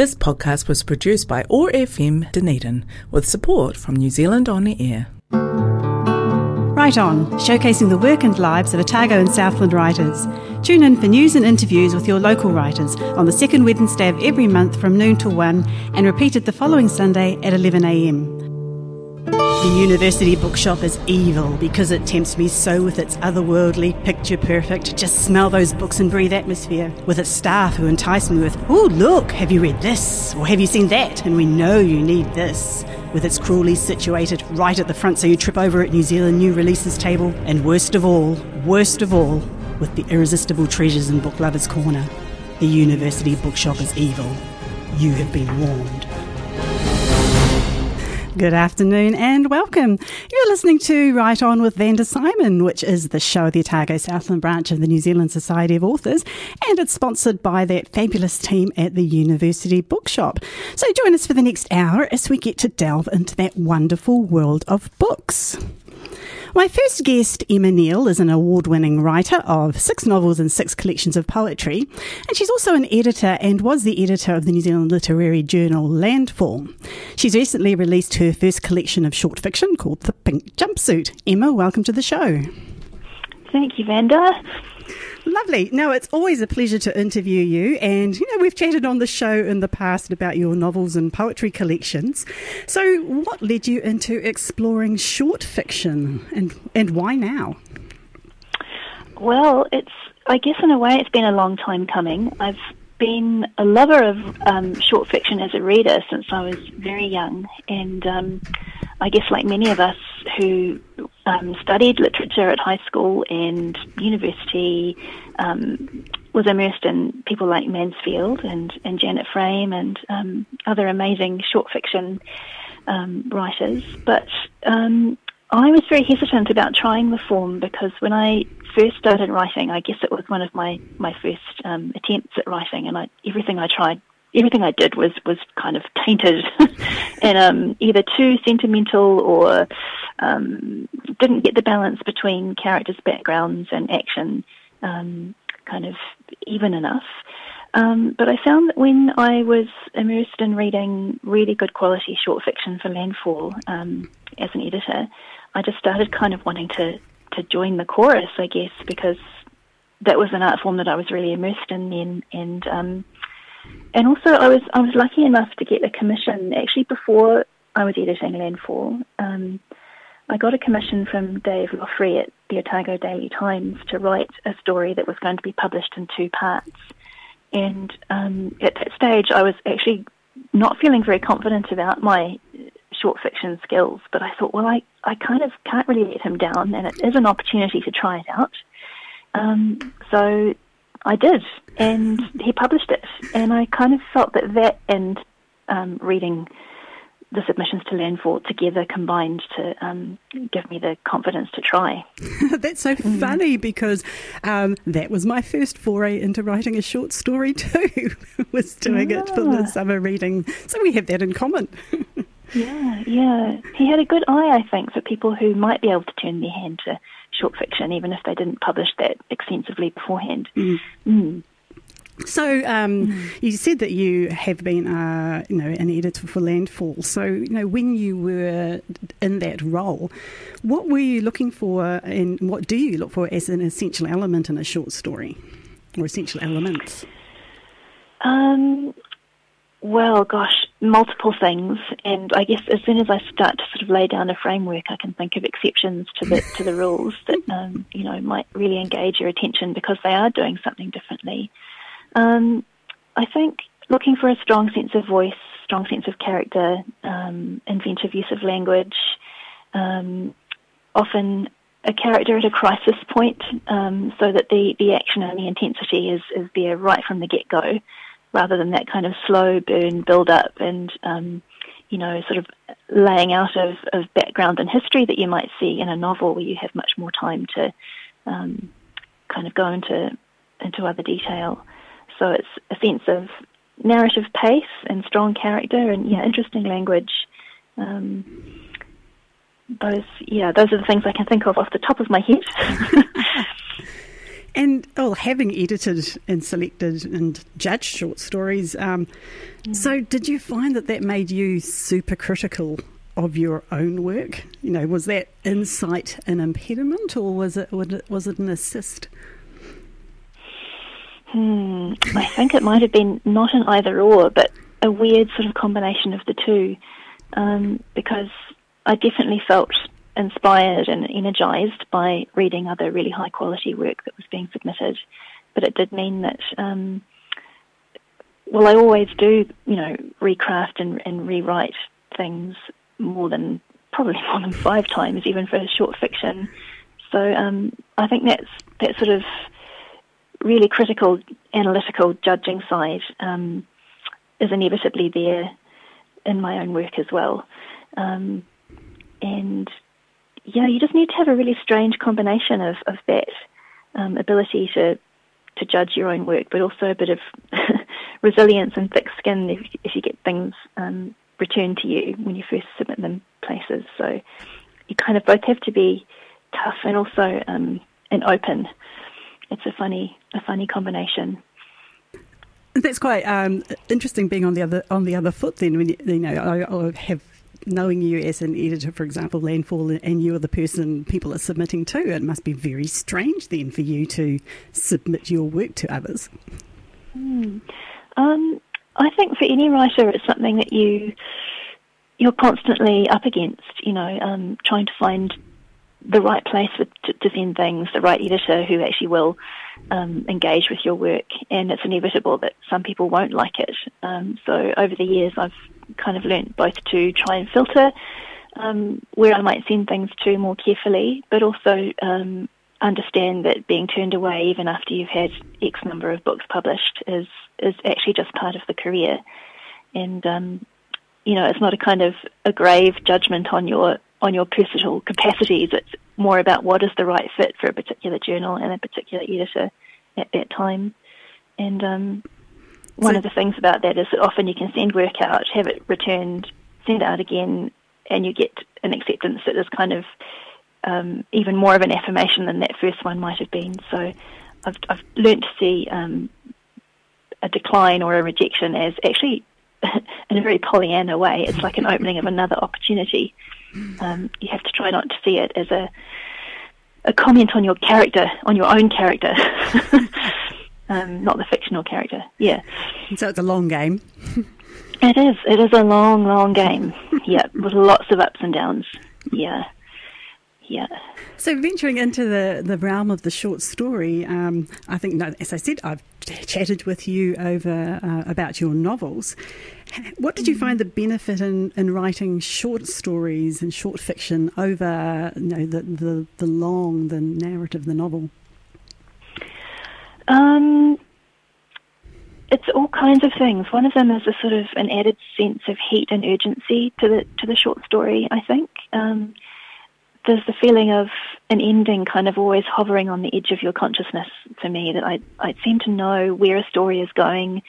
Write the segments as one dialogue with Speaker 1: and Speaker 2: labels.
Speaker 1: This podcast was produced by OAR FM Dunedin with support from New Zealand On Air.
Speaker 2: Write On, showcasing the work and lives of Otago and Southland writers. Tune in for news and interviews with your local writers on the second Wednesday of every month from noon till 1 and repeated the following Sunday at 11am. The university bookshop is evil because it tempts me so with its otherworldly, picture perfect, just smell those books and breathe atmosphere. With its staff who entice me with, oh, look, have you read this? Or have you seen that? And we know you need this. With its cruelly situated right at the front so you trip over at New Zealand new releases table. And worst of all, worst of all, with the irresistible treasures in Book Lovers Corner. The university bookshop is evil. You have been warned. Good afternoon and welcome. You're listening to Write On with Vanda Symon, which is the show of the Otago Southland branch of the New Zealand Society of Authors, and it's sponsored by that fabulous team at the University Bookshop. So join us for the next hour as we get to delve into that wonderful world of books. My first guest, Emma Neale, is an award winning writer of six novels and six collections of poetry, and she's also an editor and was the editor of the New Zealand literary journal Landfall. She's recently released her first collection of short fiction called The Pink Jumpsuit. Emma, welcome to the show.
Speaker 3: Thank you, Vanda.
Speaker 2: Lovely. No, it's always a pleasure to interview you. And, you know, we've chatted on the show in the past about your novels and poetry collections. So, what led you into exploring short fiction and, and why now?
Speaker 3: Well, it's, I guess in a way, it's been a long time coming. I've been a lover of um, short fiction as a reader since I was very young. And um, I guess, like many of us who um, studied literature at high school and university, um, was immersed in people like Mansfield and, and Janet Frame and um, other amazing short fiction um, writers. But um, I was very hesitant about trying the form because when I first started writing, I guess it was one of my, my first um, attempts at writing, and I, everything I tried everything I did was was kind of tainted and um, either too sentimental or um, didn't get the balance between characters' backgrounds and action um, kind of even enough. Um, but I found that when I was immersed in reading really good quality short fiction for Landfall um, as an editor, I just started kind of wanting to to join the chorus, I guess, because that was an art form that I was really immersed in then, and um, and also, I was I was lucky enough to get a commission actually before I was editing Landfall. Um, I got a commission from Dave Loughrey at the Otago Daily Times to write a story that was going to be published in two parts. And um, at that stage, I was actually not feeling very confident about my short fiction skills, but I thought, well, I, I kind of can't really let him down, and it is an opportunity to try it out. Um, so I did, and he published it. And I kind of felt that that and um, reading the submissions to Landfall together combined to um, give me the confidence to try.
Speaker 2: That's so mm. funny because um, that was my first foray into writing a short story too. was doing yeah. it for the summer reading, so we have that in common.
Speaker 3: yeah, yeah. He had a good eye, I think, for people who might be able to turn their hand to short fiction, even if they didn't publish that extensively beforehand. Mm. Mm.
Speaker 2: So um, you said that you have been, uh, you know, an editor for Landfall. So you know, when you were in that role, what were you looking for, and what do you look for as an essential element in a short story, or essential elements?
Speaker 3: Um, well, gosh, multiple things, and I guess as soon as I start to sort of lay down a framework, I can think of exceptions to the to the rules that um, you know might really engage your attention because they are doing something differently. Um, I think looking for a strong sense of voice, strong sense of character, um, inventive use of language, um, often a character at a crisis point, um, so that the the action and the intensity is is there right from the get go rather than that kind of slow burn build up and um, you know sort of laying out of, of background and history that you might see in a novel where you have much more time to um, kind of go into into other detail. So it's a sense of narrative pace and strong character and yeah interesting language. Um, those yeah those are the things I can think of off the top of my head.
Speaker 2: And oh, having edited and selected and judged short stories, um, so did you find that that made you super critical of your own work? You know, was that insight an impediment, or was it was it an assist?
Speaker 3: Hmm. I think it might have been not an either or, but a weird sort of combination of the two, um, because I definitely felt inspired and energized by reading other really high quality work that was being submitted, but it did mean that. Um, well, I always do, you know, recraft and, and rewrite things more than probably more than five times, even for a short fiction. So um, I think that's that sort of really critical, analytical, judging side um, is inevitably there in my own work as well. Um, and yeah, you just need to have a really strange combination of, of that um, ability to to judge your own work, but also a bit of resilience and thick skin if, if you get things um, returned to you when you first submit them places. So you kind of both have to be tough and also um, and open. It's a funny a funny combination.
Speaker 2: That's quite um, interesting. Being on the other on the other foot, then when you, you know I, I have knowing you as an editor, for example, Landfall, and you are the person people are submitting to, it must be very strange then for you to submit your work to others.
Speaker 3: Mm. Um, I think for any writer, it's something that you you're constantly up against. You know, um, trying to find the right place with, to, to, send things, the right editor who actually will um, engage with your work, and it's inevitable that some people won't like it. Um, so over the years, I've kind of learnt both to try and filter um, where I might send things to more carefully, but also um, understand that being turned away even after you've had X number of books published is is actually just part of the career, and um, you know it's not a kind of a grave judgment on your on your personal capacities. It's more about what is the right fit for a particular journal and a particular editor at that time. And um, one so, of the things about that is that often you can send work out, have it returned, send it out again, and you get an acceptance that is kind of um, even more of an affirmation than that first one might have been. So I've, I've learned to see um, a decline or a rejection as actually, in a very Pollyanna way, it's like an opening of another opportunity. Um, you have to try not to see it as a a comment on your character, on your own character, um, not the fictional character. Yeah.
Speaker 2: So it's a long game.
Speaker 3: it is. It is a long, long game. yeah, with lots of ups and downs. Yeah yeah.
Speaker 2: So venturing into the, the realm of the short story, um, I think, as I said, I've chatted with you over uh, about your novels. What did you find the benefit in, in writing short stories and short fiction over you know, the, the, the long, the narrative, the novel?
Speaker 3: Um, it's all kinds of things. One of them is a sort of an added sense of heat and urgency to the to the short story. I think. Um, there's the feeling of an ending kind of always hovering on the edge of your consciousness for me that I, I seem to know where a story is going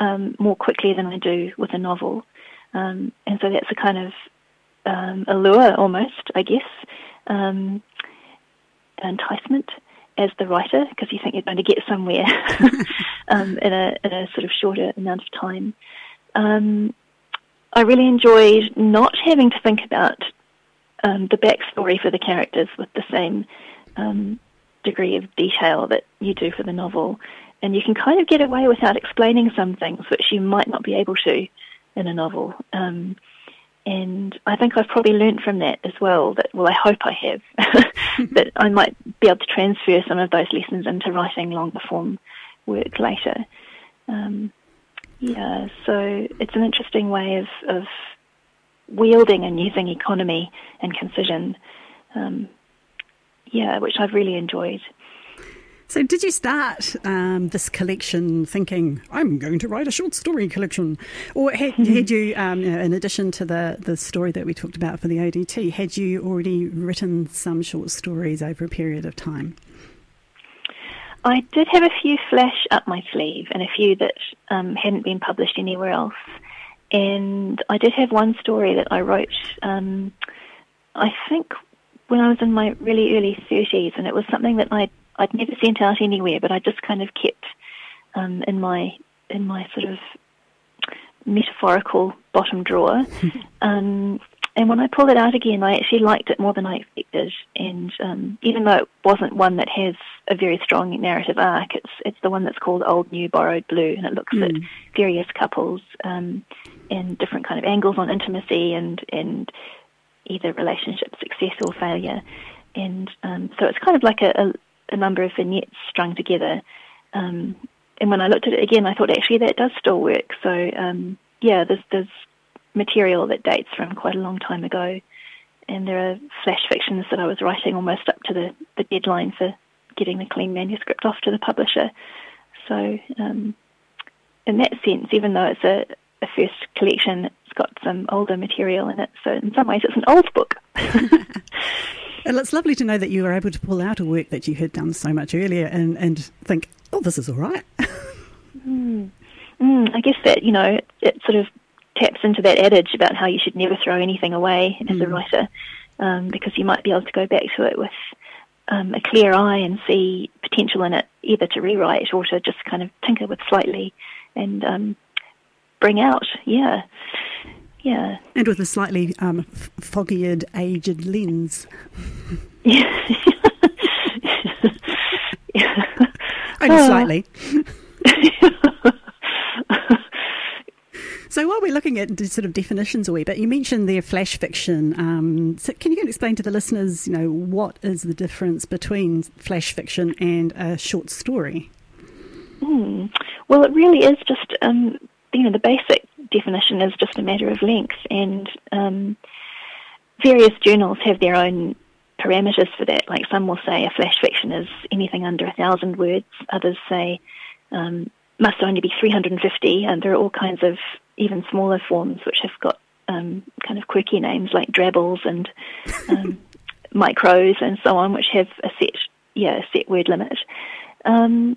Speaker 3: um, more quickly than I do with a novel. Um, and so that's a kind of um, allure almost, I guess, um, enticement as the writer because you think you're going to get somewhere um, in, a, in a sort of shorter amount of time. Um, I really enjoyed not having to think about the backstory for the characters with the same degree of detail that you do for the novel. And you can kind of get away without explaining some things which you might not be able to in a novel. Um, and I think I've probably learned from that as well. That well, I hope I have that I might be able to transfer some of those lessons into writing longer form work later. Um, yeah, so it's an interesting way of, of wielding and using economy and concision. Um, yeah, which I've really enjoyed.
Speaker 2: So, did you start um, this collection thinking I'm going to write a short story collection, or had, had you, um, in addition to the the story that we talked about for the ODT, had you already written some short stories over a period of time?
Speaker 3: I did have a few flash up my sleeve, and a few that um, hadn't been published anywhere else. And I did have one story that I wrote, um, I think when I was in my really early 30s, and it was something that I I'd never sent out anywhere, but I just kind of kept um, in my in my sort of metaphorical bottom drawer. um, and when I pulled it out again, I actually liked it more than I expected. And um, even though it wasn't one that has a very strong narrative arc, it's it's the one that's called Old New Borrowed Blue, and it looks mm. at hmm. various couples um, and different kind of angles on intimacy and and either relationship success or failure. And um, so it's kind of like a, a, a number of vignettes strung together. Um, and when I looked at it again, I thought actually that does still work. So um, yeah, there's there's material that dates from quite a long time ago, and there are flash fictions that I was writing almost up to the, the deadline for getting the clean manuscript off to the publisher. So um, in that sense, even though it's a, a first collection, it's got some older material in it. So in some ways, it's an old book.
Speaker 2: And it's lovely to know that you were able to pull out a work that you had done so much earlier and, and think, oh, this is all right.
Speaker 3: mm. Mm, I guess that, you know, it sort of taps into that adage about how you should never throw anything away as mm. a writer um, because you might be able to go back to it with um, a clear eye and see potential in it, either to rewrite or to just kind of tinker with slightly and um, bring out. Yeah. Yeah.
Speaker 2: And with a slightly um, foggy aged lens.
Speaker 3: yeah.
Speaker 2: Only slightly. So while we're looking at sort of definitions a wee bit, you mentioned their flash fiction. Um, so can you explain to the listeners, you know, what is the difference between flash fiction and a short story?
Speaker 3: Mm. Well, it really is just, um, you know, the basic definition is just a matter of length, and um, various journals have their own parameters for that. Like some will say a flash fiction is anything under a thousand words. Others say um, must only be 350, and there are all kinds of even smaller forms which have got um, kind of quirky names like drabbles and um, micros and so on, which have a set, yeah, a set word limit. Um,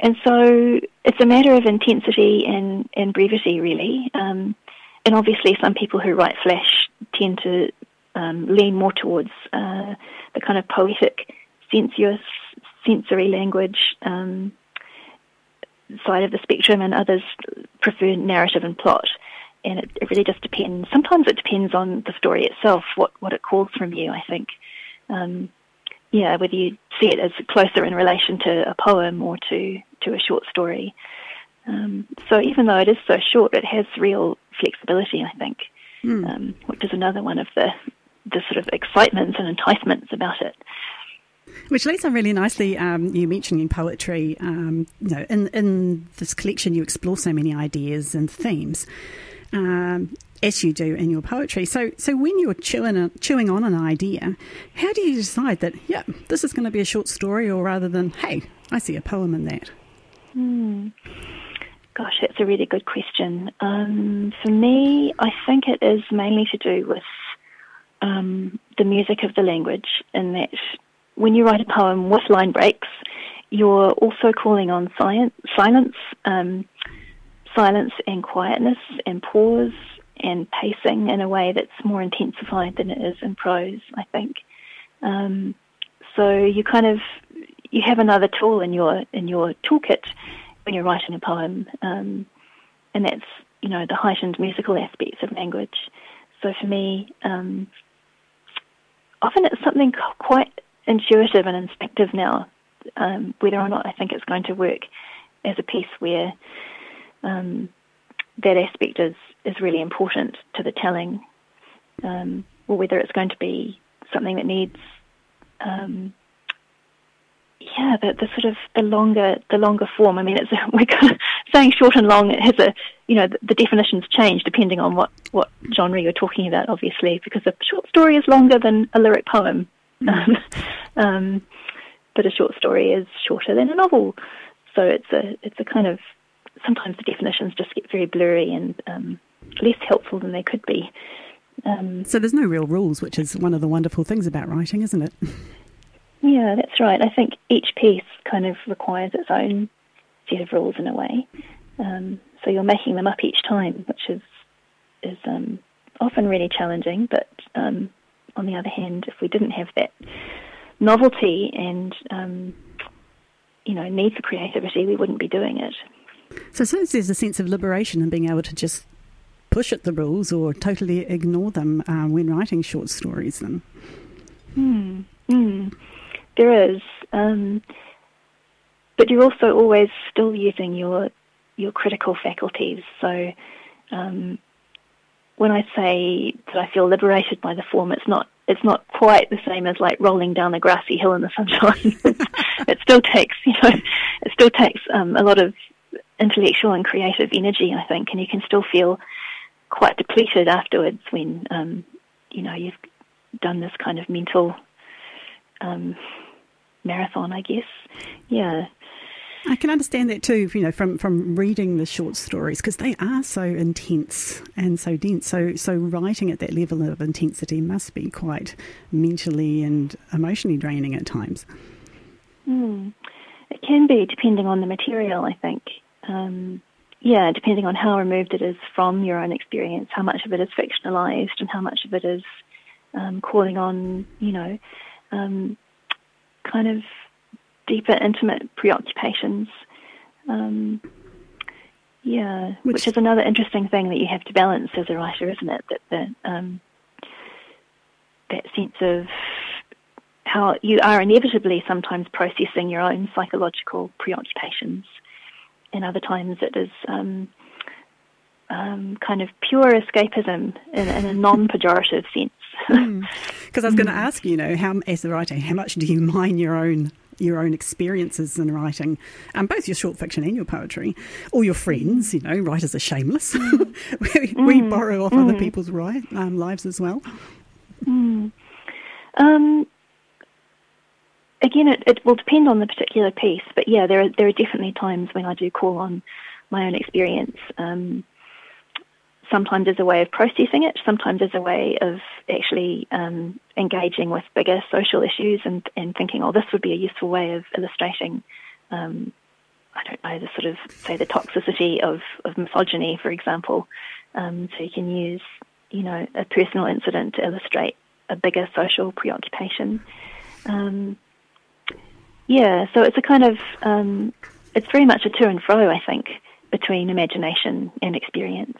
Speaker 3: and so it's a matter of intensity and, and brevity, really. Um, and obviously, some people who write flash tend to um, lean more towards uh, the kind of poetic, sensuous, sensory language um, side of the spectrum, and others prefer narrative and plot. And it, it, really just depends. Sometimes it depends on the story itself, what, what it calls from you, I think. Um, yeah, whether you see it as closer in relation to a poem or to, to a short story. Um, so even though it is so short, it has real flexibility, I think, mm. um, which is another one of the, the sort of excitements and enticements about it.
Speaker 2: Which leads on really nicely. Um, you mentioning poetry. Um, you know, in in this collection, you explore so many ideas and themes, um, as you do in your poetry. So, so when you're chewing chewing on an idea, how do you decide that? Yeah, this is going to be a short story, or rather than, hey, I see a poem in that.
Speaker 3: Hmm. Gosh, that's a really good question. Um, for me, I think it is mainly to do with um, the music of the language, in that when you write a poem with line breaks, you're also calling on science, silence, um, silence and quietness and pause and pacing in a way that's more intensified than it is in prose, I think. Um, so you kind of you have another tool in your in your toolkit when you're writing a poem, um, and that's you know the heightened musical aspects of language. So for me, um, often it's something quite intuitive and instinctive now, um, whether or not I think it's going to work as a piece where um, that aspect is, is really important to the telling, um, or whether it's going to be something that needs, um, yeah, the, the, sort of the longer the longer form. I mean, it's we're kind of saying short and long. It has a you know the, the definitions change depending on what what genre you're talking about, obviously, because a short story is longer than a lyric poem. Mm. um, but a short story is shorter than a novel, so it's a it's a kind of sometimes the definitions just get very blurry and um, less helpful than they could be.
Speaker 2: Um, so there's no real rules, which is one of the wonderful things about writing, isn't it?
Speaker 3: Yeah, that's right. I think each piece kind of requires its own set of rules in a way. Um, so you're making them up each time, which is is um, often really challenging, but um, on the other hand, if we didn't have that novelty and um, you know, need for creativity, we wouldn't be doing it.
Speaker 2: So, so there's a sense of liberation in being able to just push at the rules or totally ignore them uh, when writing short stories. Then,
Speaker 3: hmm. Mm. There is, um, but you're also always still using your your critical faculties. So, um, when I say that I feel liberated by the form, it's not it's not quite the same as like rolling down a grassy hill in the sunshine. it still takes you know it still takes um, a lot of intellectual and creative energy, I think, and you can still feel quite depleted afterwards when um, you know you've done this kind of mental um, marathon, I guess. Yeah.
Speaker 2: I can understand that too, you know, from, from reading the short stories because they are so intense and so dense. So so writing at that level of intensity must be quite mentally and emotionally draining at times.
Speaker 3: Mm. It can be, depending on the material. I think. Um, yeah, depending on how removed it is from your own experience, how much of it is fictionalized and how much of it is um, calling on, you know, um, kind of deeper, intimate preoccupations. Um, yeah, which, which, is another interesting thing that you have to balance as a writer, isn't it? That the, um, that sense of how you are inevitably sometimes processing your own psychological preoccupations and other times it is um, um, kind of pure escapism in, in a non-pejorative sense.
Speaker 2: Because. I was going to ask you, know, how as a writer, how much do you mine your own your own experiences in writing, um, both your short fiction and your poetry, or your friends. You know, writers are shameless. we, mm. we, borrow off mm. other people's right, um, lives as well.
Speaker 3: Mm. Um, again, it, it will depend on the particular piece, but yeah, there are there are definitely times when I do call on my own experience. Um, sometimes as a way of processing it, sometimes as a way of actually um, engaging with bigger social issues and, and thinking, oh, this would be a useful way of illustrating, um, I don't know, the sort of, say, the toxicity of, of misogyny, for example. Um, so you can use, you know, a personal incident to illustrate a bigger social preoccupation. Um, yeah, so it's a kind of, um, it's very much a to and fro, I think, between imagination and experience,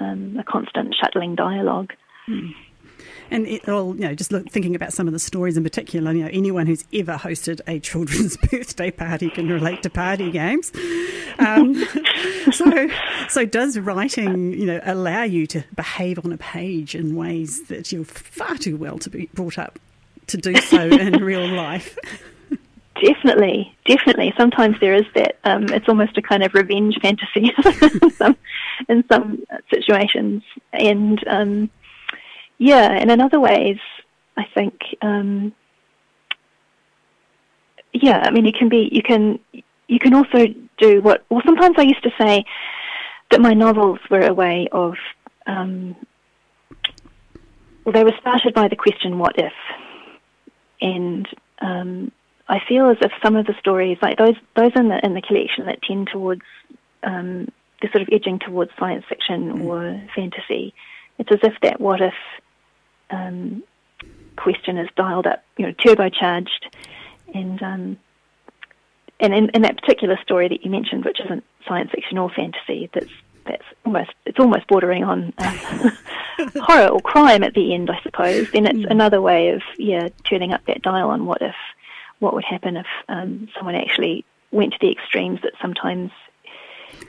Speaker 3: um, a constant shuttling dialogue.
Speaker 2: Mm. And it all, you know, just look, thinking about some of the stories in particular, you know, anyone who's ever hosted a children's birthday party can relate to party games. Um, so, so does writing, you know, allow you to behave on a page in ways that you're far too well to be brought up to do so in real life?
Speaker 3: Definitely, definitely. Sometimes there is that. Um, it's almost a kind of revenge fantasy in, some, in some situations, and um, yeah, and in other ways, I think, um, yeah. I mean, you can be, you can, you can also do what. Well, sometimes I used to say that my novels were a way of. Um, well, they were started by the question, "What if?" and um, I feel as if some of the stories, like those those in the in the collection that tend towards um, they're sort of edging towards science fiction mm. or fantasy, it's as if that what if um, question is dialed up, you know, turbocharged, and um, and in, in, that particular story that you mentioned, which isn't science fiction or fantasy, that's that's almost it's almost bordering on uh, horror or crime at the end, I suppose. Then it's mm. another way of yeah turning up that dial on what if what would happen if um, someone actually went to the extremes that sometimes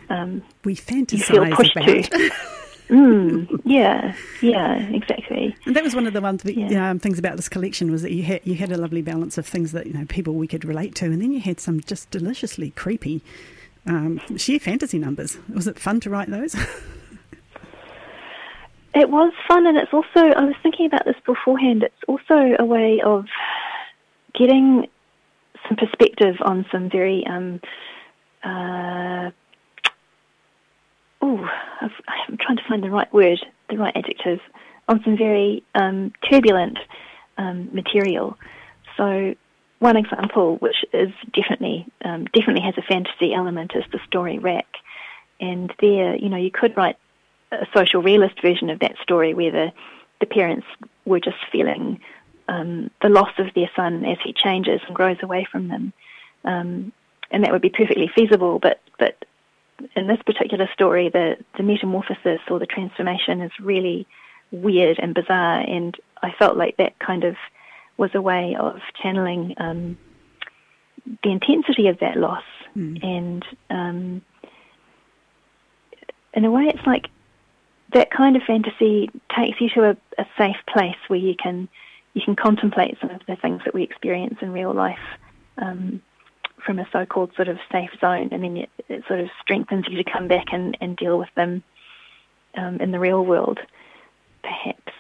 Speaker 3: um,
Speaker 2: we fantasize you feel pushed about.
Speaker 3: to. mm, yeah, yeah, exactly.
Speaker 2: And that was one of the ones yeah. um, things about this collection was that you had you had a lovely balance of things that you know people we could relate to, and then you had some just deliciously creepy um, sheer fantasy numbers. Was it fun to write those?
Speaker 3: it was fun, and it's also I was thinking about this beforehand. It's also a way of getting some perspective on some very um, uh, oh, I'm trying to find the right word, the right adjective, on some very um, turbulent um, material. So one example, which is definitely um, definitely has a fantasy element, is the story Rack. And there, you know, you could write a social realist version of that story where the the parents were just feeling um, the loss of their son as he changes and grows away from them. Um, and that would be perfectly feasible. But but in this particular story, the the metamorphosis or the transformation is really weird and bizarre, and I felt like that kind of was a way of channeling um, the intensity of that loss, mm. and um, in a way, it's like that kind of fantasy takes you to a, a safe place where you can you can contemplate some of the things that we experience in real life um, from a so-called sort of safe zone, and then it, it, sort of strengthens you to come back and, and deal with them um, in the real world, perhaps.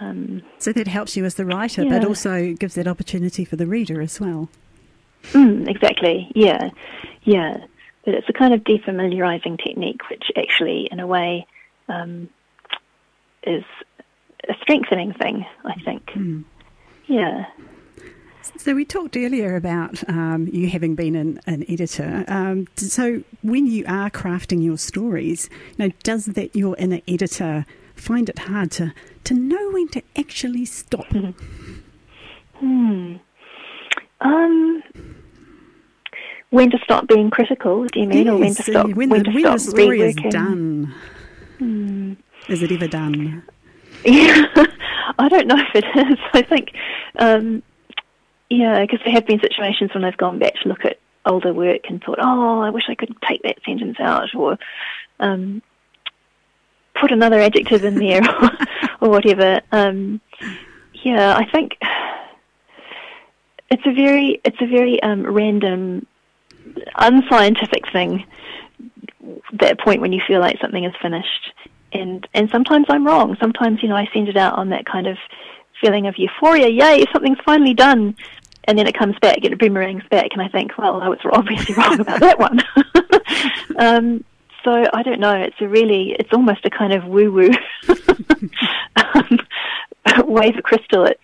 Speaker 4: Um, so that helps you as the writer, yeah. but also gives that opportunity for the reader as well.
Speaker 3: Mm, exactly. Yeah, yeah. But it's a kind of defamiliarizing technique, which actually, in a way, um, is a strengthening thing, I think. Mm. Yeah.
Speaker 4: So we talked earlier about um, you having been an, an editor. Um, so when you are crafting your stories, you know, does that your inner editor find it hard to to know when to actually stop?
Speaker 3: Hmm. Um. When to stop being critical? Do you mean, yes, or when to stop?
Speaker 4: When,
Speaker 3: when,
Speaker 4: the,
Speaker 3: when
Speaker 4: the story is done. Hmm. Is it ever done?
Speaker 3: Yeah, I don't know if it is. I think, um, yeah, because there have been situations when I've gone back to look at older work and thought, oh, I wish I could take that sentence out, or um, put another adjective in there, or, or whatever. Um, yeah, I think it's a very, it's a very um, random, unscientific thing. That point when you feel like something is finished, and and sometimes I'm wrong. Sometimes you know I send it out on that kind of feeling of euphoria, yay, something's finally done, and then it comes back, it boomerangs back, and I think, well, I was obviously wrong about that one. um, so I don't know. It's a really, it's almost a kind of woo woo um, wave a crystal at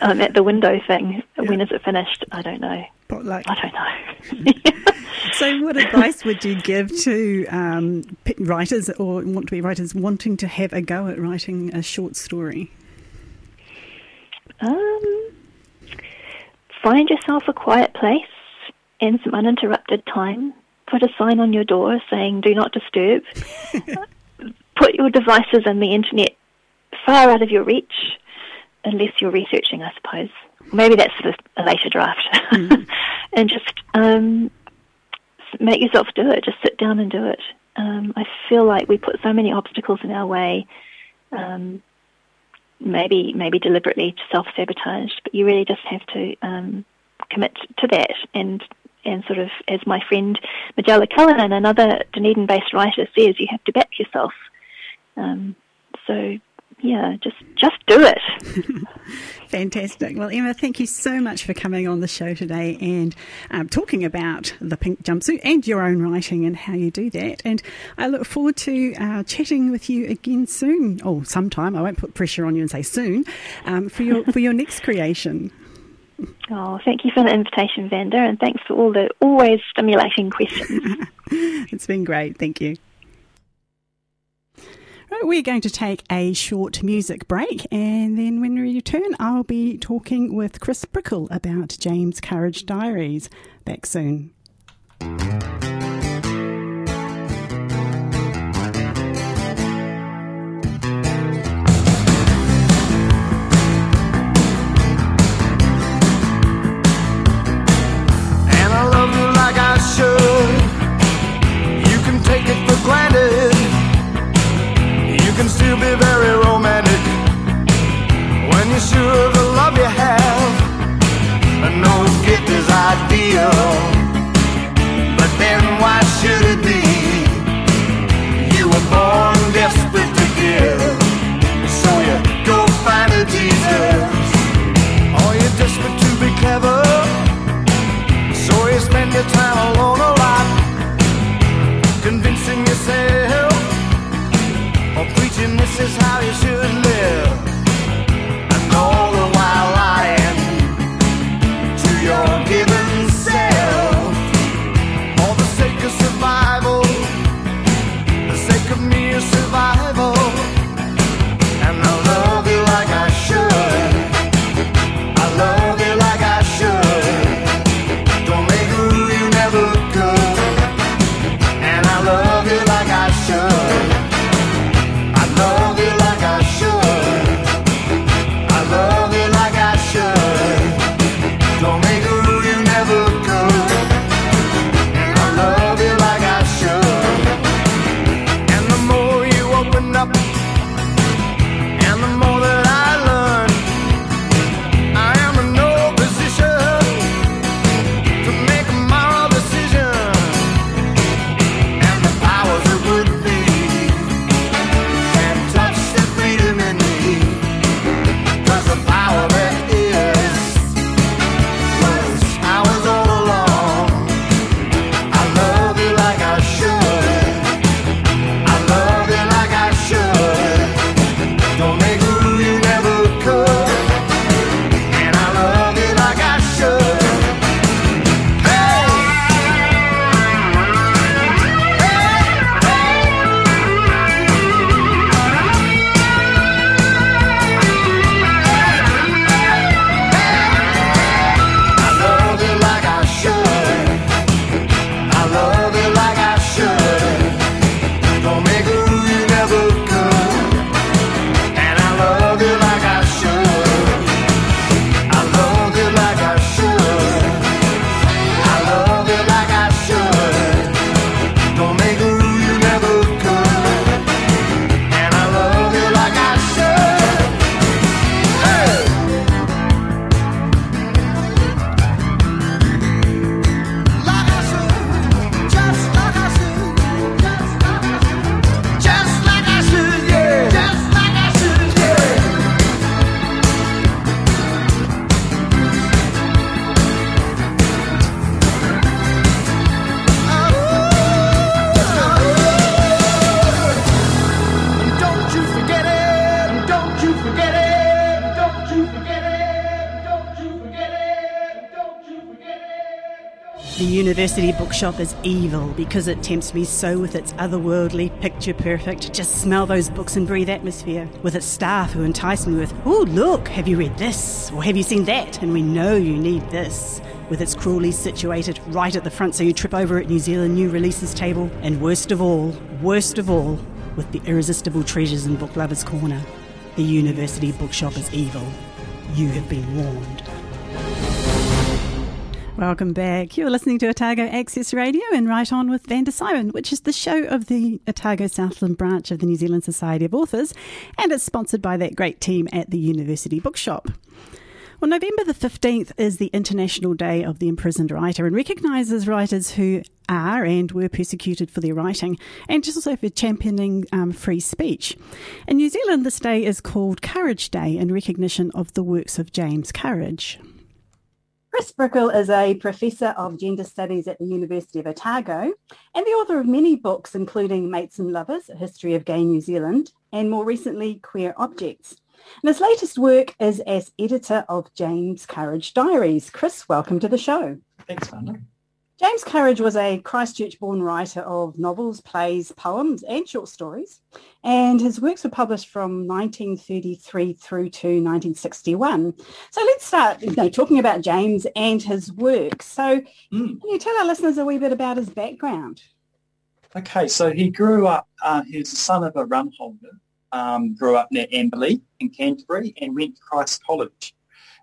Speaker 3: um, at the window thing. Yeah. When is it finished? I don't know.
Speaker 4: Potluck.
Speaker 3: I don't know.
Speaker 4: so, what advice would you give to um, writers or want to be writers wanting to have a go at writing a short story?
Speaker 3: Um, find yourself a quiet place and some uninterrupted time. Put a sign on your door saying "Do not disturb." Put your devices and the internet far out of your reach unless you're researching, I suppose. Maybe that's a later draft. Mm-hmm. and just um, make yourself do it. Just sit down and do it. Um, I feel like we put so many obstacles in our way, um, maybe maybe deliberately to self sabotage, but you really just have to um, commit to that and and sort of, as my friend Majella Cullinan, another Dunedin based writer, says, you have to back yourself. Um, so yeah, just just do it.
Speaker 4: Fantastic. Well, Emma, thank you so much for coming on the show today and um, talking about the pink jumpsuit and your own writing and how you do that. And I look forward to uh, chatting with you again soon, or sometime. I won't put pressure on you and say soon um, for your for your next creation.
Speaker 3: Oh, thank you for the invitation, Vanda, and thanks for all the always stimulating questions.
Speaker 4: it's been great. Thank you. We're going to take a short music break, and then when we return, I'll be talking with Chris Brickell about James Courage Diaries. Back soon. This be how university bookshop is evil because it tempts me so with its otherworldly, picture perfect, just smell those books and breathe atmosphere. With its staff who entice me with, oh, look, have you read this? Or have you seen that? And we know you need this. With its cruelly situated right at the front so you trip over at New Zealand new releases table. And worst of all, worst of all, with the irresistible treasures in Book Lovers Corner. The university bookshop is evil. You have been warned. Welcome back. You're listening to Otago Access Radio and Write On with Vanda Symon, which is the show of the Otago Southland branch of the New Zealand Society of Authors, and it's sponsored by that great team at the University Bookshop. Well, November the 15th is the International Day of the Imprisoned Writer and recognises writers who are and were persecuted for their writing and just also for championing um, free speech. In New Zealand, this day is called Courage Day in recognition of the works of James Courage.
Speaker 2: Chris Brickell is a Professor of Gender Studies at the University of Otago and the author of many books including Mates and Lovers, A History of Gay New Zealand, and more recently Queer Objects. And his latest work is as editor of James Courage Diaries. Chris, welcome to the show.
Speaker 5: Thanks, Vanda.
Speaker 2: James Courage was a Christchurch-born writer of novels, plays, poems and short stories, and his works were published from 1933 through to 1961. So let's start you know, talking about James and his work. So mm. can you tell our listeners a wee bit about his background?
Speaker 5: Okay, so he grew up, uh, he was the son of a run holder, um, grew up near Amberley in Canterbury and went to Christ College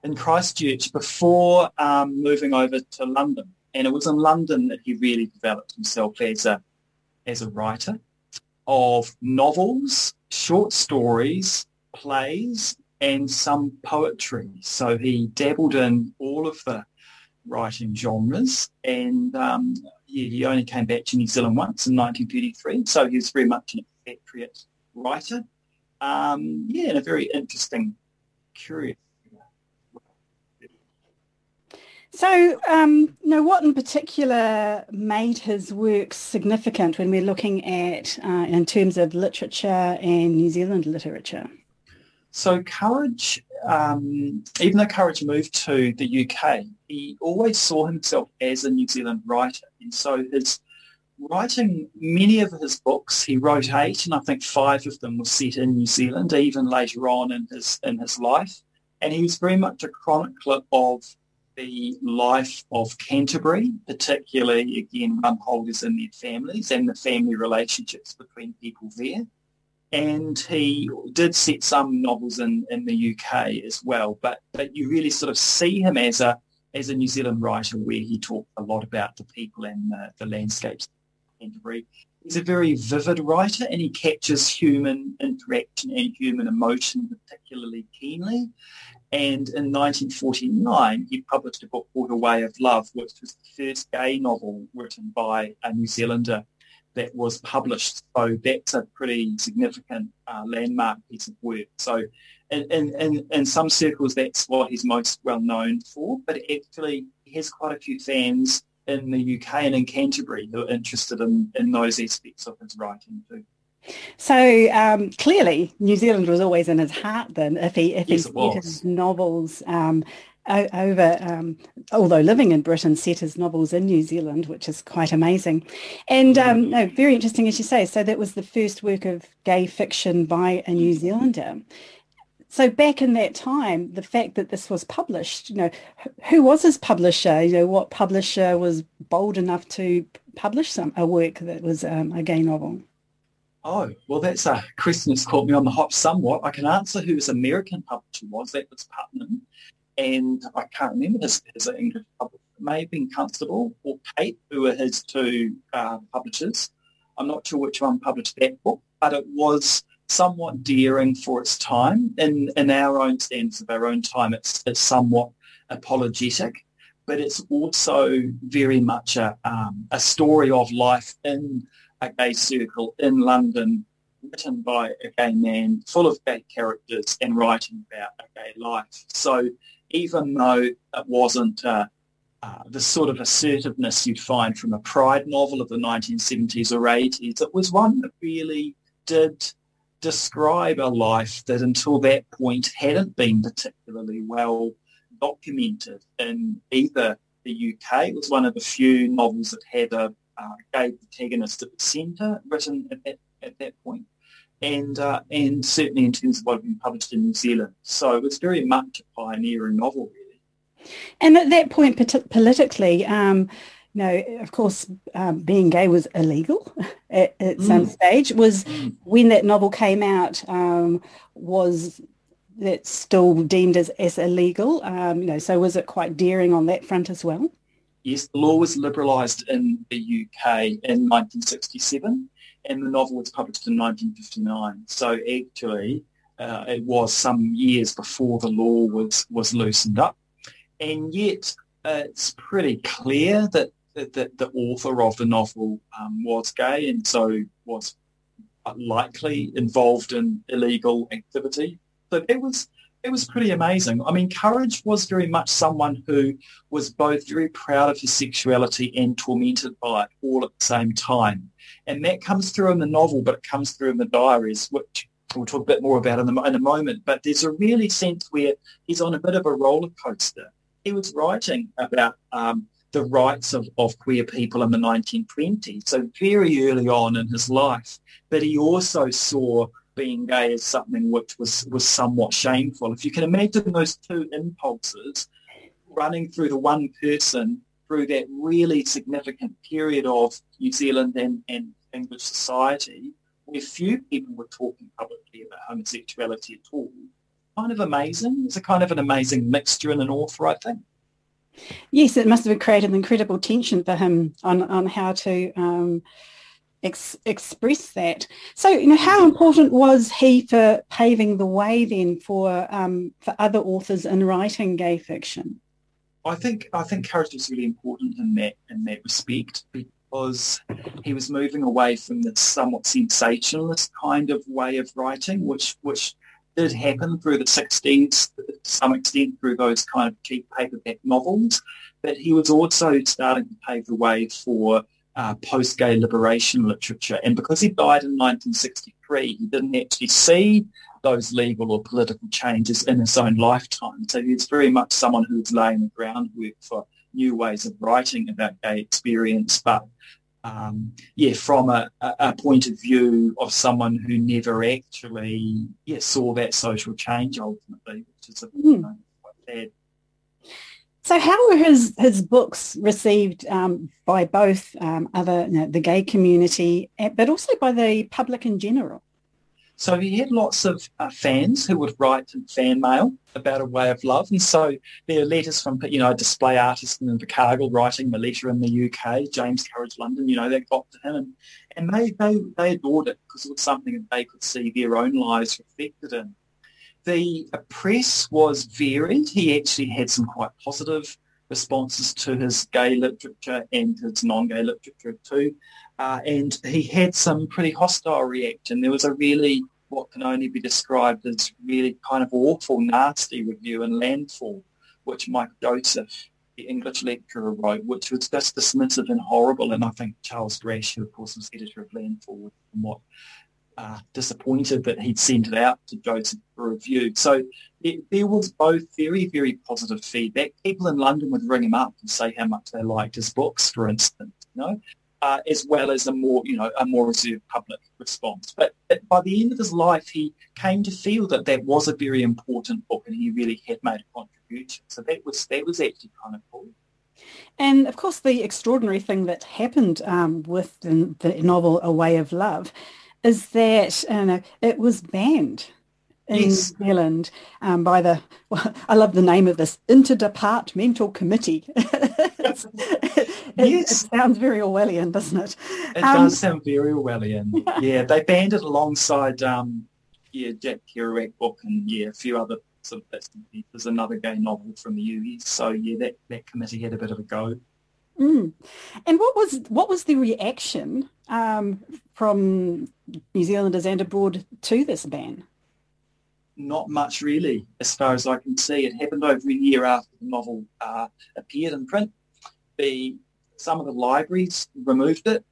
Speaker 5: in Christchurch before um, moving over to London and it was in London that he really developed himself as a as a writer of novels, short stories, plays, and some poetry. So he dabbled in all of the writing genres, and um, yeah, he only came back to New Zealand once in 1933. So he was very much an expatriate writer. Um, yeah, and a very interesting, curious
Speaker 2: So, um, you know, what in particular made his work significant when we're looking at uh, in terms of literature and New Zealand literature?
Speaker 5: So, Courage, um, even though Courage moved to the UK, he always saw himself as a New Zealand writer, and so his writing many of his books, he wrote eight, and I think five of them were set in New Zealand, even later on in his in his life, and he was very much a chronicler of the life of Canterbury, particularly again run holders and their families and the family relationships between people there. And he did set some novels in, in the UK as well, but, but you really sort of see him as a as a New Zealand writer where he talked a lot about the people and the, the landscapes of Canterbury. He's a very vivid writer and he captures human interaction and human emotion particularly keenly. And in 1949, he published a book called A Way of Love, which was the first gay novel written by a New Zealander that was published. So that's a pretty significant uh, landmark piece of work. So in, in, in some circles, that's what he's most well known for, but actually he has quite a few fans in the UK and in Canterbury who are interested in, in those aspects of his writing too.
Speaker 2: So um, clearly, New Zealand was always in his heart. Then, if he if
Speaker 5: yes,
Speaker 2: he set his novels um, over, um, although living in Britain, set his novels in New Zealand, which is quite amazing. And um, no, very interesting, as you say. So that was the first work of gay fiction by a New Zealander. So back in that time, the fact that this was published, you know, who was his publisher? You know, what publisher was bold enough to publish some a work that was um, a gay novel?
Speaker 5: Oh, well, that's a question that's caught me on the hop somewhat. I can answer who his American publisher was. That was Putnam. And I can't remember his, his English publisher. It may have been Constable or Cape, who were his two uh, publishers. I'm not sure which one published that book, but it was somewhat daring for its time. In, in our own standards of our own time, it's, it's somewhat apologetic, but it's also very much a, um, a story of life in a gay circle in London written by a gay man, full of gay characters and writing about a gay life. So even though it wasn't uh, uh, the sort of assertiveness you'd find from a pride novel of the 1970s or 80s, it was one that really did describe a life that until that point hadn't been particularly well documented in either the UK. It was one of the few novels that had a uh, gay protagonist at the centre written at that, at that. And, uh, and certainly in terms of what had been published in New Zealand. So it was very much a pioneering novel, really.
Speaker 2: And at that point, politically, um, you know, of course, um, being gay was illegal at, at mm. some stage. Was mm. when that novel came out, um, was that still deemed as, as illegal? Um, you know, so was it quite daring on that front as well?
Speaker 5: Yes, the law was liberalised in the UK in 1967 and the novel was published in 1959. So actually, uh, it was some years before the law was, was loosened up. And yet, uh, it's pretty clear that, that, that, the author of the novel um, was gay and so was likely involved in illegal activity. So it was it was pretty amazing. I mean, Courage was very much someone who was both very proud of his sexuality and tormented by it all at the same time. And that comes through in the novel, but it comes through in the diaries, which we'll talk a bit more about in, the, in a moment. But there's a really sense where he's on a bit of a roller coaster. He was writing about um, the rights of, of queer people in the 1920s, so very early on in his life. But he also saw being gay as something which was, was somewhat shameful. If you can imagine those two impulses running through the one person through that really significant period of New Zealand and, and English society, where few people were talking publicly about homosexuality at all, kind of amazing. It's a kind of an amazing mixture in an author, I think.
Speaker 2: Yes, it must have created an incredible tension for him on, on how to um, ex- express that. So, you know, how important was he for paving the way then for um, for other authors in writing gay fiction?
Speaker 5: I think I think Courage was really important in that in that respect because he was moving away from the somewhat sensationalist kind of way of writing, which which did happen through the 60s to some extent through those kind of cheap paperback novels. But he was also starting to pave the way for uh, post-gay liberation literature. And because he died in 1963, he didn't actually see those legal or political changes in his own lifetime. So he's very much someone who's laying the groundwork for new ways of writing about gay experience, but um, yeah, from a, a, point of view of someone who never actually yeah, saw that social change ultimately, which is a, mm. you know, quite sad.
Speaker 2: So how were his, his books received um, by both um, other, you know, the gay community, eh, but also by the public in general?
Speaker 5: So he had lots of uh, fans who would write fan mail about a way of love. And so there are letters from, you know, display artist in Invercargill writing a letter in the UK, James Courage London, you know, that got to him. And, and they, they, they adored it because it was something that they could see their own lives reflected in the press was varied. He actually had some quite positive responses to his gay literature and his non-gay literature too. Uh, and he had some pretty hostile reaction. There was a really, what can only be described as really kind of awful, nasty review in Landfall, which Mike Joseph, the English lecturer, wrote, which was just dismissive and horrible. And I think Charles Brasch, who of course was editor of Landfall, what uh, disappointed that he'd sent it out to Joseph for review. So it, there was both very, very positive feedback. People in London would ring him up and say how much they liked his books, for instance, you know, uh, as well as a more, you know, a more reserved public response. But by the end of his life, he came to feel that that was a very important book and he really had made a contribution. So that was that was actually kind of cool.
Speaker 2: And of course, the extraordinary thing that happened um, with the, the novel A Way of Love is that uh, it was banned in yes. New Zealand um, by the, well, I love the name of this, Interdepartmental Committee. it, yes. it sounds very Orwellian, doesn't it?
Speaker 5: It um, does sound very Orwellian. yeah, they banned it alongside um, yeah, Jack Kerouac book and yeah, a few other sort of bits and pieces, another gay novel from the US. So yeah, that, that committee had a bit of a go.
Speaker 2: Mm. And what was what was the reaction um, from New Zealanders and abroad to this ban?
Speaker 5: Not much, really, as far as I can see. It happened over a year after the novel uh, appeared in print. The some of the libraries removed it,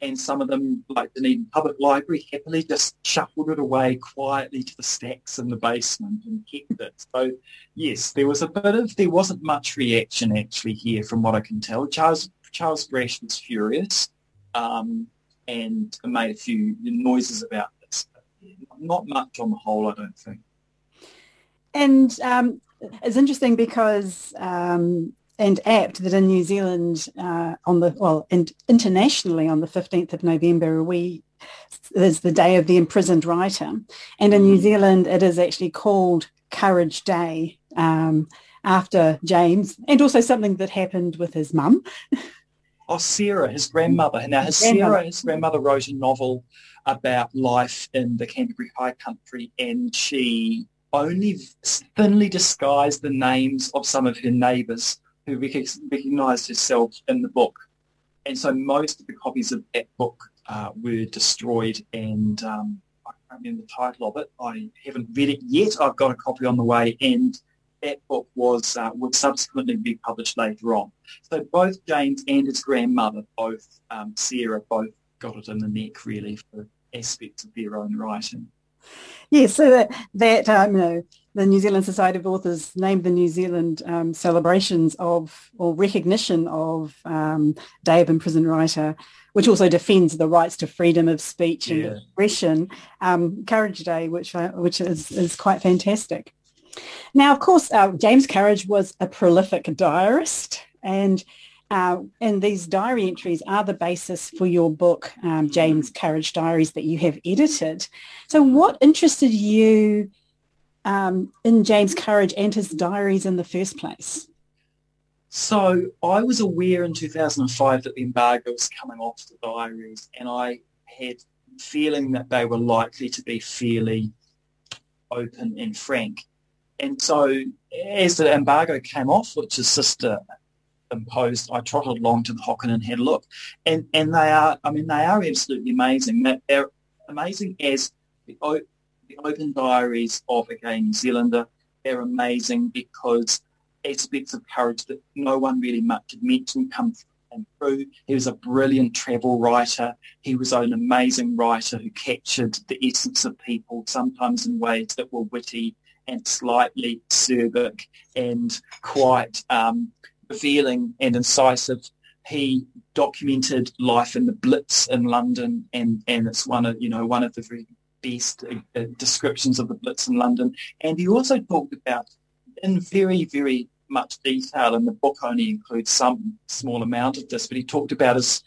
Speaker 5: and some of them, like the Dunedin Public Library, happily just shuffled it away quietly to the stacks in the basement and kept it. So, yes, there was a bit of, there wasn't much reaction actually here from what I can tell. Charles, Charles Brasch was furious um, and made a few noises about this. Not much on the whole, I don't think.
Speaker 2: And um, it's interesting because um, and apt that in New Zealand uh, on the well and internationally on the 15th of November we is the day of the imprisoned writer and in New mm-hmm. Zealand it is actually called Courage Day um, after James and also something that happened with his mum.
Speaker 5: Oh, Sarah, his grandmother. Now, his grandmother. Sarah, his grandmother wrote a novel about life in the Canterbury High Country and she only thinly disguised the names of some of her neighbours who recognised herself in the book. And so most of the copies of that book uh, were destroyed and um, I can't remember the title of it. I haven't read it yet. I've got a copy on the way and that book was uh, would subsequently be published later on. So both James and his grandmother, both um, Sarah, both got it in the neck really for aspects of their own writing.
Speaker 2: Yes, so that, that um, you know, the New Zealand Society of Authors named the New Zealand um, celebrations of or recognition of um, Day of Imprisoned Writer, which also defends the rights to freedom of speech and yeah. expression, um, Courage Day, which which is, is quite fantastic. Now, of course, uh, James Courage was a prolific diarist and uh, and these diary entries are the basis for your book, um, James Courage Diaries, that you have edited. So what interested you um, in James Courage and his diaries in the first place?
Speaker 5: So I was aware in 2005 that the embargo was coming off the diaries and I had feeling that they were likely to be fairly open and frank. And so as the embargo came off, which his sister imposed, I trotted along to the Hocken and had a look. And, and they are, I mean, they are absolutely amazing. They're amazing as the, the open diaries of a gay New Zealander. They're amazing because aspects of courage that no one really much had mentioned come through. He was a brilliant travel writer. He was an amazing writer who captured the essence of people, sometimes in ways that were witty and slightly acerbic and quite um, revealing and incisive. He documented life in the Blitz in London, and, and it's one of you know one of the very best uh, descriptions of the Blitz in London. And he also talked about in very very much detail, and the book only includes some small amount of this, but he talked about his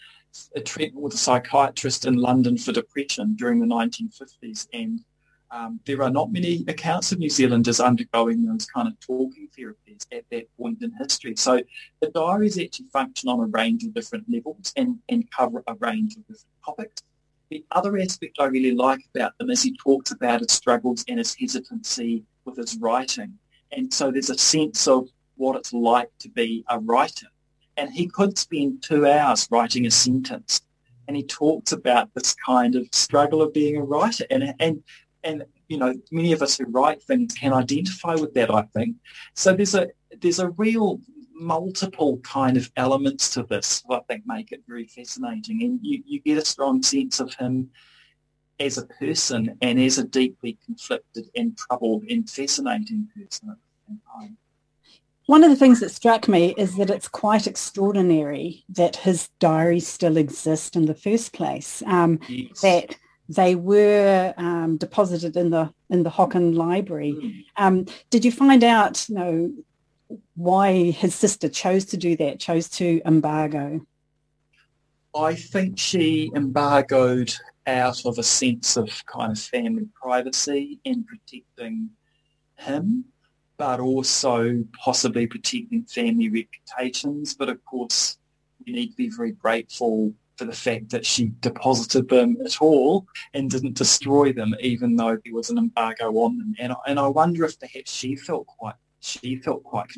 Speaker 5: a treatment with a psychiatrist in London for depression during the 1950s and um, there are not many accounts of New Zealanders undergoing those kind of talking therapies at that point in history. So the diaries actually function on a range of different levels and, and cover a range of different topics. The other aspect I really like about them is he talks about his struggles and his hesitancy with his writing. And so there's a sense of what it's like to be a writer. And he could spend two hours writing a sentence and he talks about this kind of struggle of being a writer. And, and and you know many of us who write things can identify with that i think so there's a there's a real multiple kind of elements to this i think make it very fascinating and you, you get a strong sense of him as a person and as a deeply conflicted and troubled and fascinating person at the same time
Speaker 2: one of the things that struck me is that it's quite extraordinary that his diaries still exist in the first place. Um, yes. That they were um, deposited in the in the Hocken Library. Mm. Um, did you find out, you know, why his sister chose to do that, chose to embargo?
Speaker 5: I think she embargoed out of a sense of kind of family privacy and protecting him, but also possibly protecting family reputations. But of course, you need to be very grateful for the fact that she deposited them at all and didn't destroy them, even though there was an embargo on them. And, and I wonder if perhaps she felt quite she felt quite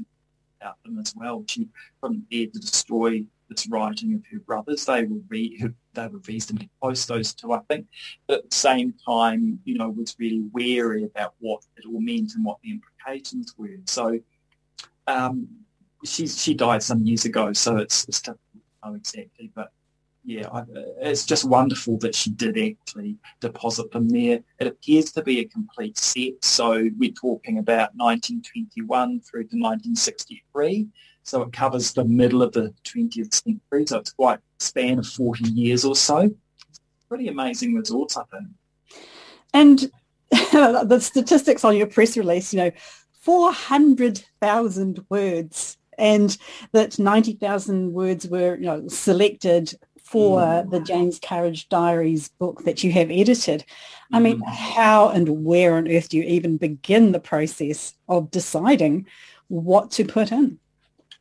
Speaker 5: about them as well. She couldn't bear to destroy this writing of her brothers. They were re- they were reasonably close those two, I think, but at the same time, you know, was really wary about what it all meant and what the implications were. So um, she she died some years ago, so it's, it's difficult to know exactly, but yeah, I, it's just wonderful that she did actually deposit them there. It appears to be a complete set, so we're talking about 1921 through to 1963. So it covers the middle of the 20th century, so it's quite a span of 40 years or so. Pretty amazing resource, I think.
Speaker 2: And the statistics on your press release, you know, 400,000 words and that 90,000 words were you know, selected for mm. the James Courage Diaries book that you have edited. I mean, mm. how and where on earth do you even begin the process of deciding what to put in?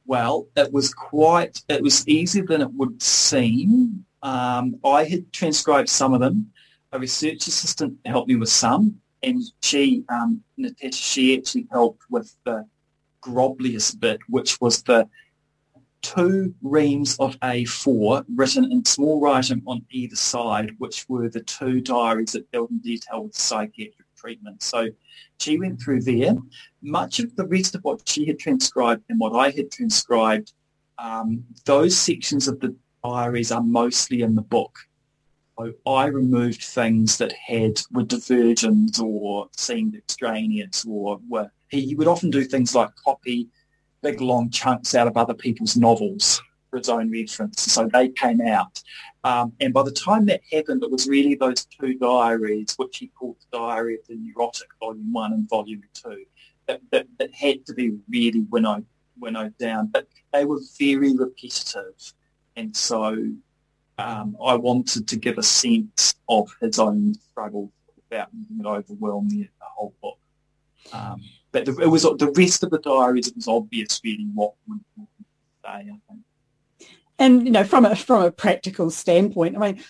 Speaker 5: Well, it was quite, it was easier than it would seem. Um, I had transcribed some of them. A research assistant helped me with some, and she, um, Natasha, she actually helped with the grobliest bit, which was the two reams of A4 written in small writing on either side, which were the two diaries that dealt in detail with psychiatric treatment. So she went through there. Much of the rest of what she had transcribed and what I had transcribed, um, those sections of the diaries are mostly in the book. So I removed things that had were diversions or seemed extraneous or were he would often do things like copy big long chunks out of other people's novels for his own reference. So they came out. Um, and by the time that happened, it was really those two diaries, which he called the Diary of the Neurotic, Volume 1 and Volume 2, that, that, that had to be really winnowed, winnowed down. But they were very repetitive. And so um, I wanted to give a sense of his own struggle without making it overwhelm the, the whole book. Um, but the, it was the rest of the diaries. It was obvious really what would say. I think.
Speaker 2: And you know, from a from a practical standpoint, I mean,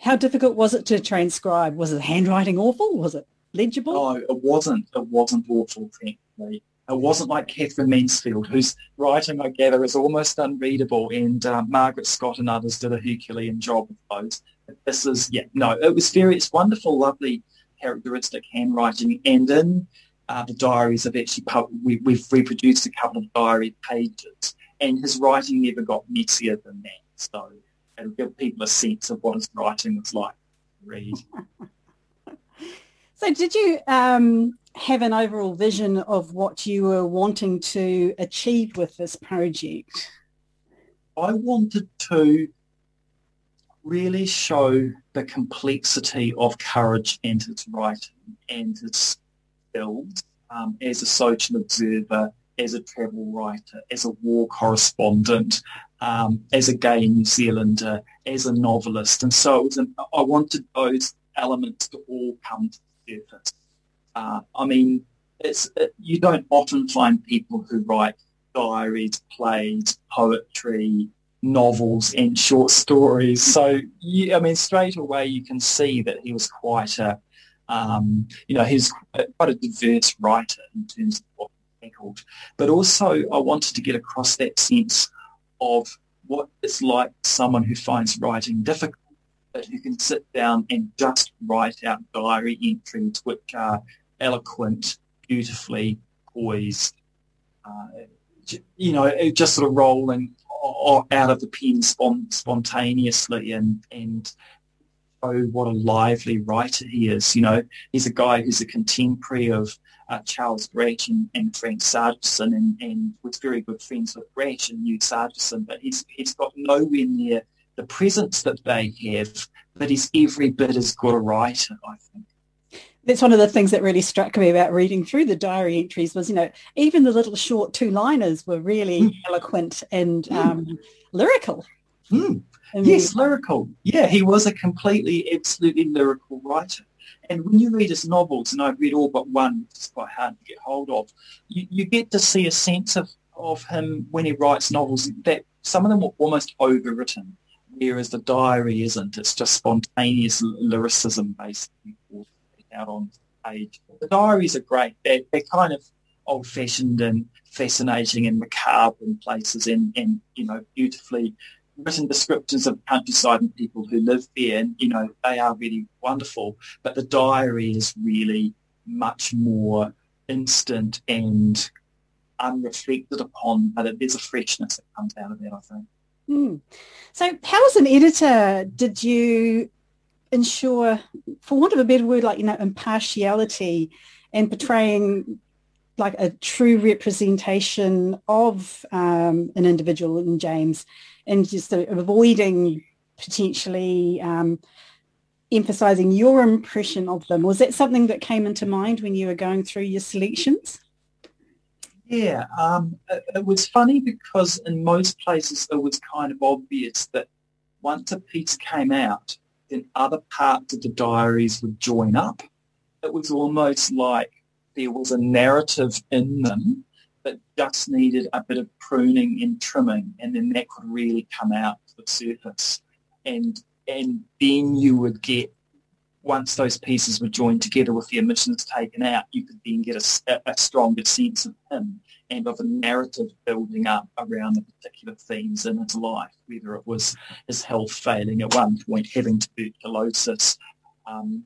Speaker 2: how difficult was it to transcribe? Was the handwriting awful? Was it legible?
Speaker 5: No, it wasn't. It wasn't awful. Thankfully, it wasn't like Katherine Mansfield, whose writing I gather is almost unreadable, and uh, Margaret Scott and others did a Herculean job of those. This is yeah, no, it was very. It's wonderful, lovely, characteristic handwriting, and in uh, the diaries have actually we, we've reproduced a couple of diary pages, and his writing never got messier than that. So it'll give people a sense of what his writing was like to read.
Speaker 2: so did you um, have an overall vision of what you were wanting to achieve with this project?
Speaker 5: I wanted to really show the complexity of courage and its writing and its skills um, as a social observer, as a travel writer, as a war correspondent, um, as a gay New Zealander, as a novelist. And so an, I wanted those elements to all come to the surface. Uh, I mean, it's, it, you don't often find people who write diaries, plays, poetry, novels and short stories. So, you, I mean, straight away you can see that he was quite a, um, you know, he's quite a diverse writer in terms of what he tackled. But also I wanted to get across that sense of what it's like someone who finds writing difficult, but who can sit down and just write out diary entries which are eloquent, beautifully poised, uh, you know, just sort of rolling out of the pen spontaneously and, and show what a lively writer he is. You know, he's a guy who's a contemporary of uh, Charles Brasch and, and Frank Sargeson and, and was very good friends with Brasch and knew Sargeson, but he's, he's got nowhere near the presence that they have, but he's every bit as good a writer, I think.
Speaker 2: That's one of the things that really struck me about reading through the diary entries was, you know, even the little short two-liners were really mm. eloquent and um, mm.
Speaker 5: Yes, lyrical. Yeah, he was a completely, absolutely lyrical writer. And when you read his novels, and I've read all but one, which is quite hard to get hold of, you, you get to see a sense of, of him when he writes novels that some of them were almost overwritten, whereas the diary isn't. It's just spontaneous lyricism basically out on page. The diaries are great. They're, they're kind of old-fashioned and fascinating and macabre in places and, and you know, beautifully written descriptions of countryside and people who live there, and you know they are really wonderful. But the diary is really much more instant and unreflected upon, but there's a freshness that comes out of that, I think.
Speaker 2: Mm. So, how as an editor did you ensure, for want of a better word, like you know, impartiality and portraying like a true representation of um, an individual in James, and just avoiding potentially um, emphasizing your impression of them. Was that something that came into mind when you were going through your selections?
Speaker 5: Yeah, um, it, it, was funny because in most places it was kind of obvious that once a piece came out, then other parts of the diaries would join up. It was almost like there was a narrative in them that just needed a bit of pruning and trimming, and then that could really come out to the surface. And and then you would get once those pieces were joined together with the omissions taken out, you could then get a, a, stronger sense of him and of a narrative building up around the particular themes in his life, whether it was his health failing at one point, having tuberculosis, um,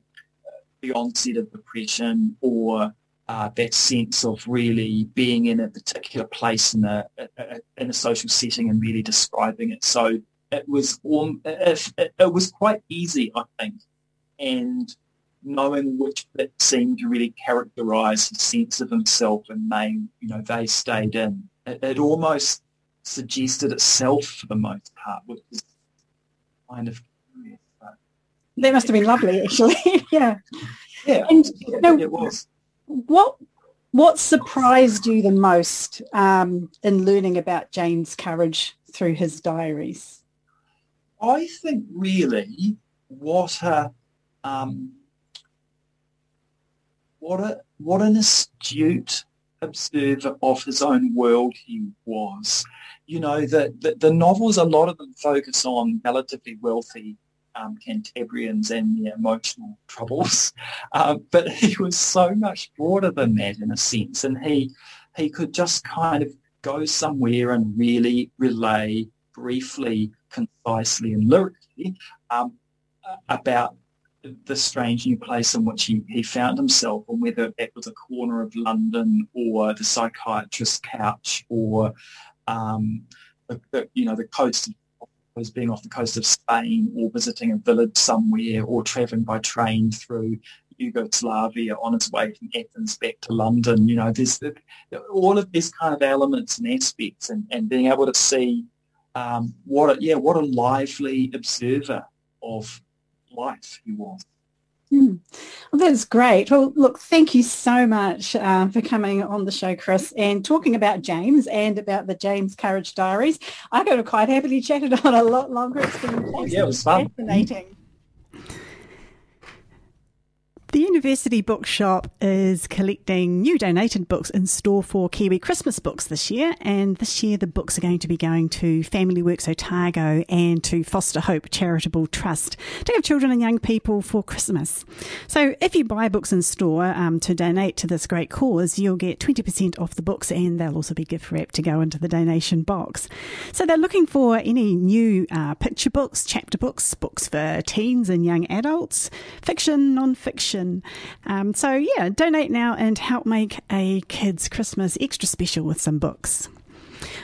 Speaker 5: the onset of depression, or uh, that sense of really being in a particular place in a, a, in a social setting and really describing it. So it was it, it was quite easy, I think, and knowing which bit seemed to really characterise his sense of himself and they, you know, they stayed in. It, it, almost suggested itself for the most part, which is kind of curious. But,
Speaker 2: that must have been lovely, actually. yeah.
Speaker 5: Yeah,
Speaker 2: and,
Speaker 5: you know, it was.
Speaker 2: What what surprised you the most um, in learning about James Courage through his diaries?
Speaker 5: I think really what a um, what a what an astute observer of his own world he was. You know, the, the, the novels, a lot of them focus on relatively wealthy um, Cantabrians and their emotional troubles, um, but he was so much broader than that in a sense, and he he could just kind of go somewhere and really relay briefly, concisely, and lyrically um, about the strange new place in which he, he found himself and whether that was a corner of London or the psychiatrist's couch or um, the, the, you know the coast was being off the coast of Spain or visiting a village somewhere or travelling by train through Yugoslavia on its way from Athens back to London. You know, there's all of these kind of elements and aspects and, and being able to see um, what a, yeah, what a lively observer of life he was.
Speaker 2: Mm. Well, that's great. Well, look, thank you so much uh, for coming on the show, Chris, and talking about James and about the James Courage Diaries. I could have quite happily chatted on a lot longer. It's been
Speaker 5: oh, yeah, it was fun.
Speaker 2: fascinating. The University Bookshop is collecting new donated books in store for Kiwi Christmas books this year, and this year the books are going to be going to Family Works Otago and to Foster Hope Charitable Trust to give children and young people for Christmas. So if you buy books in store um, to donate to this great cause, you'll get 20% off the books and they'll also be gift wrapped to go into the donation box. So they're looking for any new uh, picture books, chapter books, books for teens and young adults, fiction, um, so, yeah, donate now and help make a kid's Christmas extra special with some books.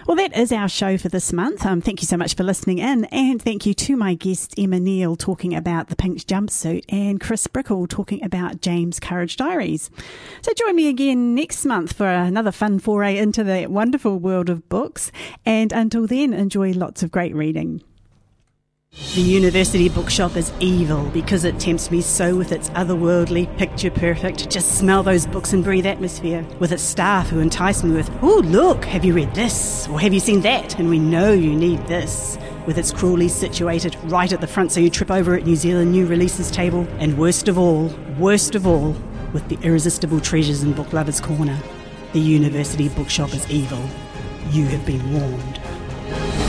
Speaker 2: Well, that is our show for this month. Um, thank you so much for listening in, and thank you to my guest Emma Neale talking about the pink jumpsuit and Chris Brickell talking about James Courage Diaries. So join me again next month for another fun foray into the wonderful world of books. And until then, enjoy lots of great reading. The university bookshop is evil because it tempts me so with its otherworldly, picture perfect, just smell those books and breathe atmosphere. With its staff who entice me with, oh, look, have you read this? Or have you seen that? And we know you need this. With its cruelly situated right at the front so you trip over at New Zealand new releases table. And worst of all, worst of all, with the irresistible treasures in Book Lovers Corner. The university bookshop is evil. You have been warned.